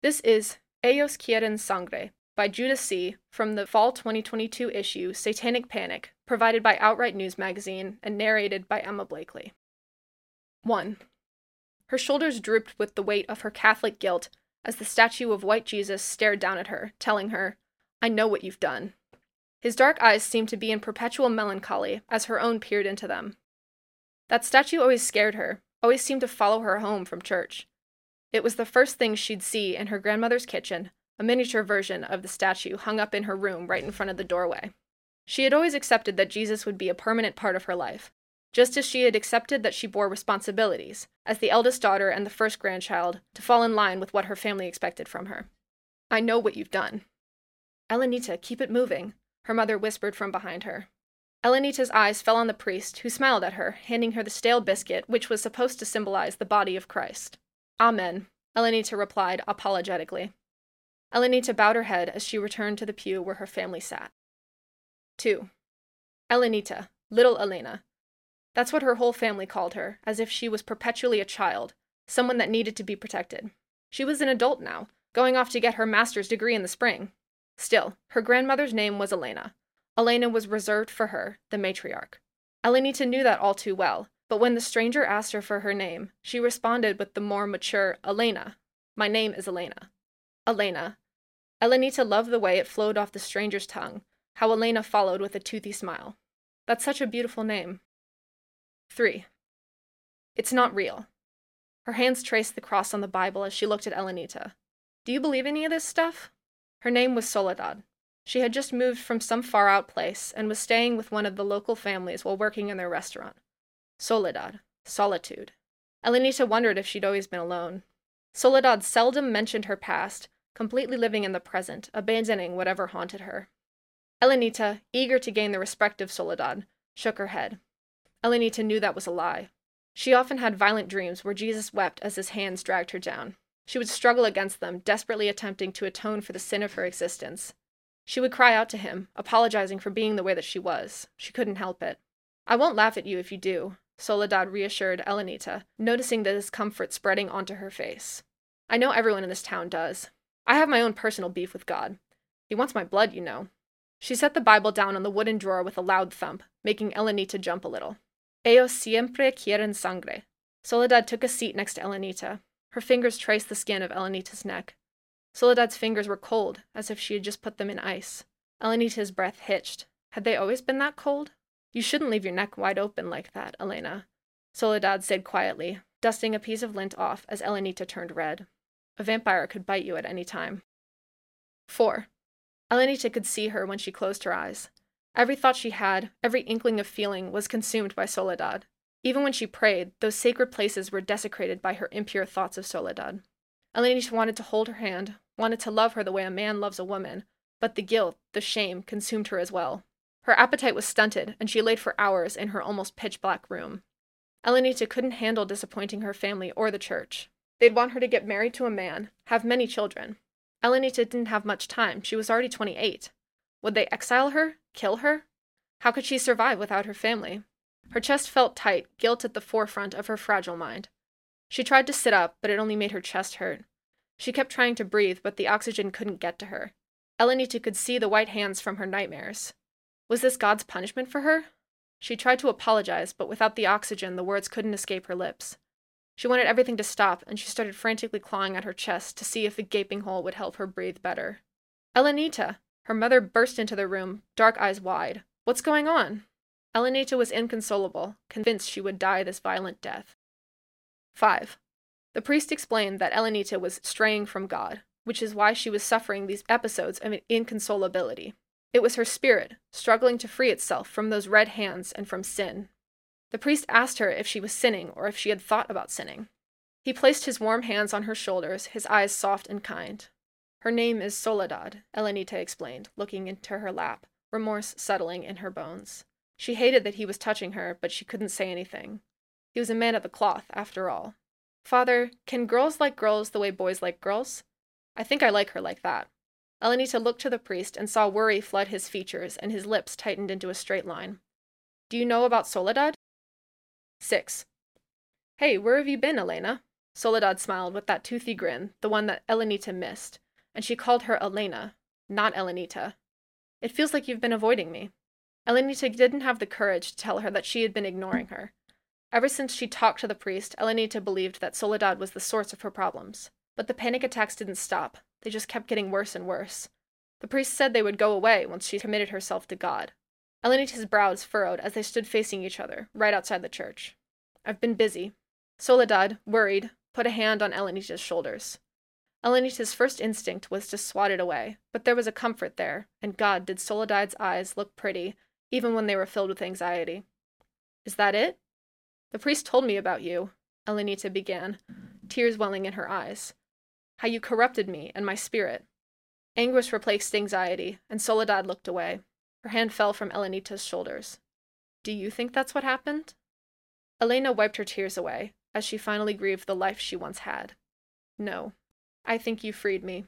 This is Ellos Quieren Sangre by Judah C. from the fall 2022 issue Satanic Panic, provided by OutWrite News Magazine and narrated by Emma Blakely. 1. Her shoulders drooped with the weight of her Catholic guilt as the statue of white Jesus stared down at her, telling her, I know what you've done. His dark eyes seemed to be in perpetual melancholy as her own peered into them. That statue always scared her, always seemed to follow her home from church. It was the first thing she'd see in her grandmother's kitchen, a miniature version of the statue hung up in her room right in front of the doorway. She had always accepted that Jesus would be a permanent part of her life, just as she had accepted that she bore responsibilities, as the eldest daughter and the first grandchild, to fall in line with what her family expected from her. I know what you've done. Elenita, keep it moving, her mother whispered from behind her. Elenita's eyes fell on the priest, who smiled at her, handing her the stale biscuit which was supposed to symbolize the body of Christ. Amen, Elenita replied apologetically. Elenita bowed her head as she returned to the pew where her family sat. 2. Elenita, little Elena. That's what her whole family called her, as if she was perpetually a child, someone that needed to be protected. She was an adult now, going off to get her master's degree in the spring. Still, her grandmother's name was Elena. Elena was reserved for her, the matriarch. Elenita knew that all too well, but when the stranger asked her for her name, she responded with the more mature Elena. My name is Elena. Elena. Elenita loved the way it flowed off the stranger's tongue, how Elena followed with a toothy smile. That's such a beautiful name. 3. It's not real. Her hands traced the cross on the Bible as she looked at Elenita. Do you believe any of this stuff? Her name was Soledad. She had just moved from some far out place and was staying with one of the local families while working in their restaurant. Soledad, solitude. Elenita wondered if she'd always been alone. Soledad seldom mentioned her past, completely living in the present, abandoning whatever haunted her. Elenita, eager to gain the respect of Soledad, shook her head. Elenita knew that was a lie. She often had violent dreams where Jesus wept as his hands dragged her down. She would struggle against them, desperately attempting to atone for the sin of her existence. She would cry out to him, apologizing for being the way that she was. She couldn't help it. I won't laugh at you if you do, Soledad reassured Elenita, noticing the discomfort spreading onto her face. I know everyone in this town does. I have my own personal beef with God. He wants my blood, you know. She set the Bible down on the wooden drawer with a loud thump, making Elenita jump a little. Ellos siempre quieren sangre. Soledad took a seat next to Elenita. Her fingers traced the skin of Elenita's neck. Soledad's fingers were cold, as if she had just put them in ice. Elenita's breath hitched. Had they always been that cold? You shouldn't leave your neck wide open like that, Elena, Soledad said quietly, dusting a piece of lint off as Elenita turned red. A vampire could bite you at any time. 4. Elenita could see her when she closed her eyes. Every thought she had, every inkling of feeling, was consumed by Soledad. Even when she prayed, those sacred places were desecrated by her impure thoughts of Soledad. Elenita wanted to hold her hand, wanted to love her the way a man loves a woman, but the guilt, the shame, consumed her as well. Her appetite was stunted, and she laid for hours in her almost pitch black room. Elenita couldn't handle disappointing her family or the church. They'd want her to get married to a man, have many children. Elenita didn't have much time, she was already 28. Would they exile her? Kill her? How could she survive without her family? Her chest felt tight, guilt at the forefront of her fragile mind. She tried to sit up, but it only made her chest hurt. She kept trying to breathe, but the oxygen couldn't get to her. Elenita could see the white hands from her nightmares. Was this God's punishment for her? She tried to apologize, but without the oxygen, the words couldn't escape her lips. She wanted everything to stop, and she started frantically clawing at her chest to see if the gaping hole would help her breathe better. Elenita! Her mother burst into the room, dark eyes wide. What's going on? Elenita was inconsolable, convinced she would die this violent death. 5. The priest explained that Elenita was straying from God, which is why she was suffering these episodes of inconsolability. It was her spirit, struggling to free itself from those red hands and from sin. The priest asked her if she was sinning or if she had thought about sinning. He placed his warm hands on her shoulders, his eyes soft and kind. Her name is Soledad, Elenita explained, looking into her lap, remorse settling in her bones. She hated that he was touching her, but she couldn't say anything. He was a man of the cloth, after all. Father, can girls like girls the way boys like girls? I think I like her like that. Elenita looked to the priest and saw worry flood his features, and his lips tightened into a straight line. Do you know about Soledad? 6. Hey, where have you been, Elena? Soledad smiled with that toothy grin, the one that Elenita missed, and she called her Elena, not Elenita. It feels like you've been avoiding me. Elenita didn't have the courage to tell her that she had been ignoring her. Ever since she talked to the priest, Elenita believed that Soledad was the source of her problems. But the panic attacks didn't stop, they just kept getting worse and worse. The priest said they would go away once she committed herself to God. Elenita's brows furrowed as they stood facing each other, right outside the church. I've been busy. Soledad, worried, put a hand on Elenita's shoulders. Elenita's first instinct was to swat it away, but there was a comfort there, and God did Soledad's eyes look pretty, even when they were filled with anxiety. Is that it? The priest told me about you, Elenita began, tears welling in her eyes. How you corrupted me and my spirit. Anguish replaced anxiety, and Soledad looked away. Her hand fell from Elenita's shoulders. Do you think that's what happened? Elena wiped her tears away, as she finally grieved the life she once had. No, I think you freed me.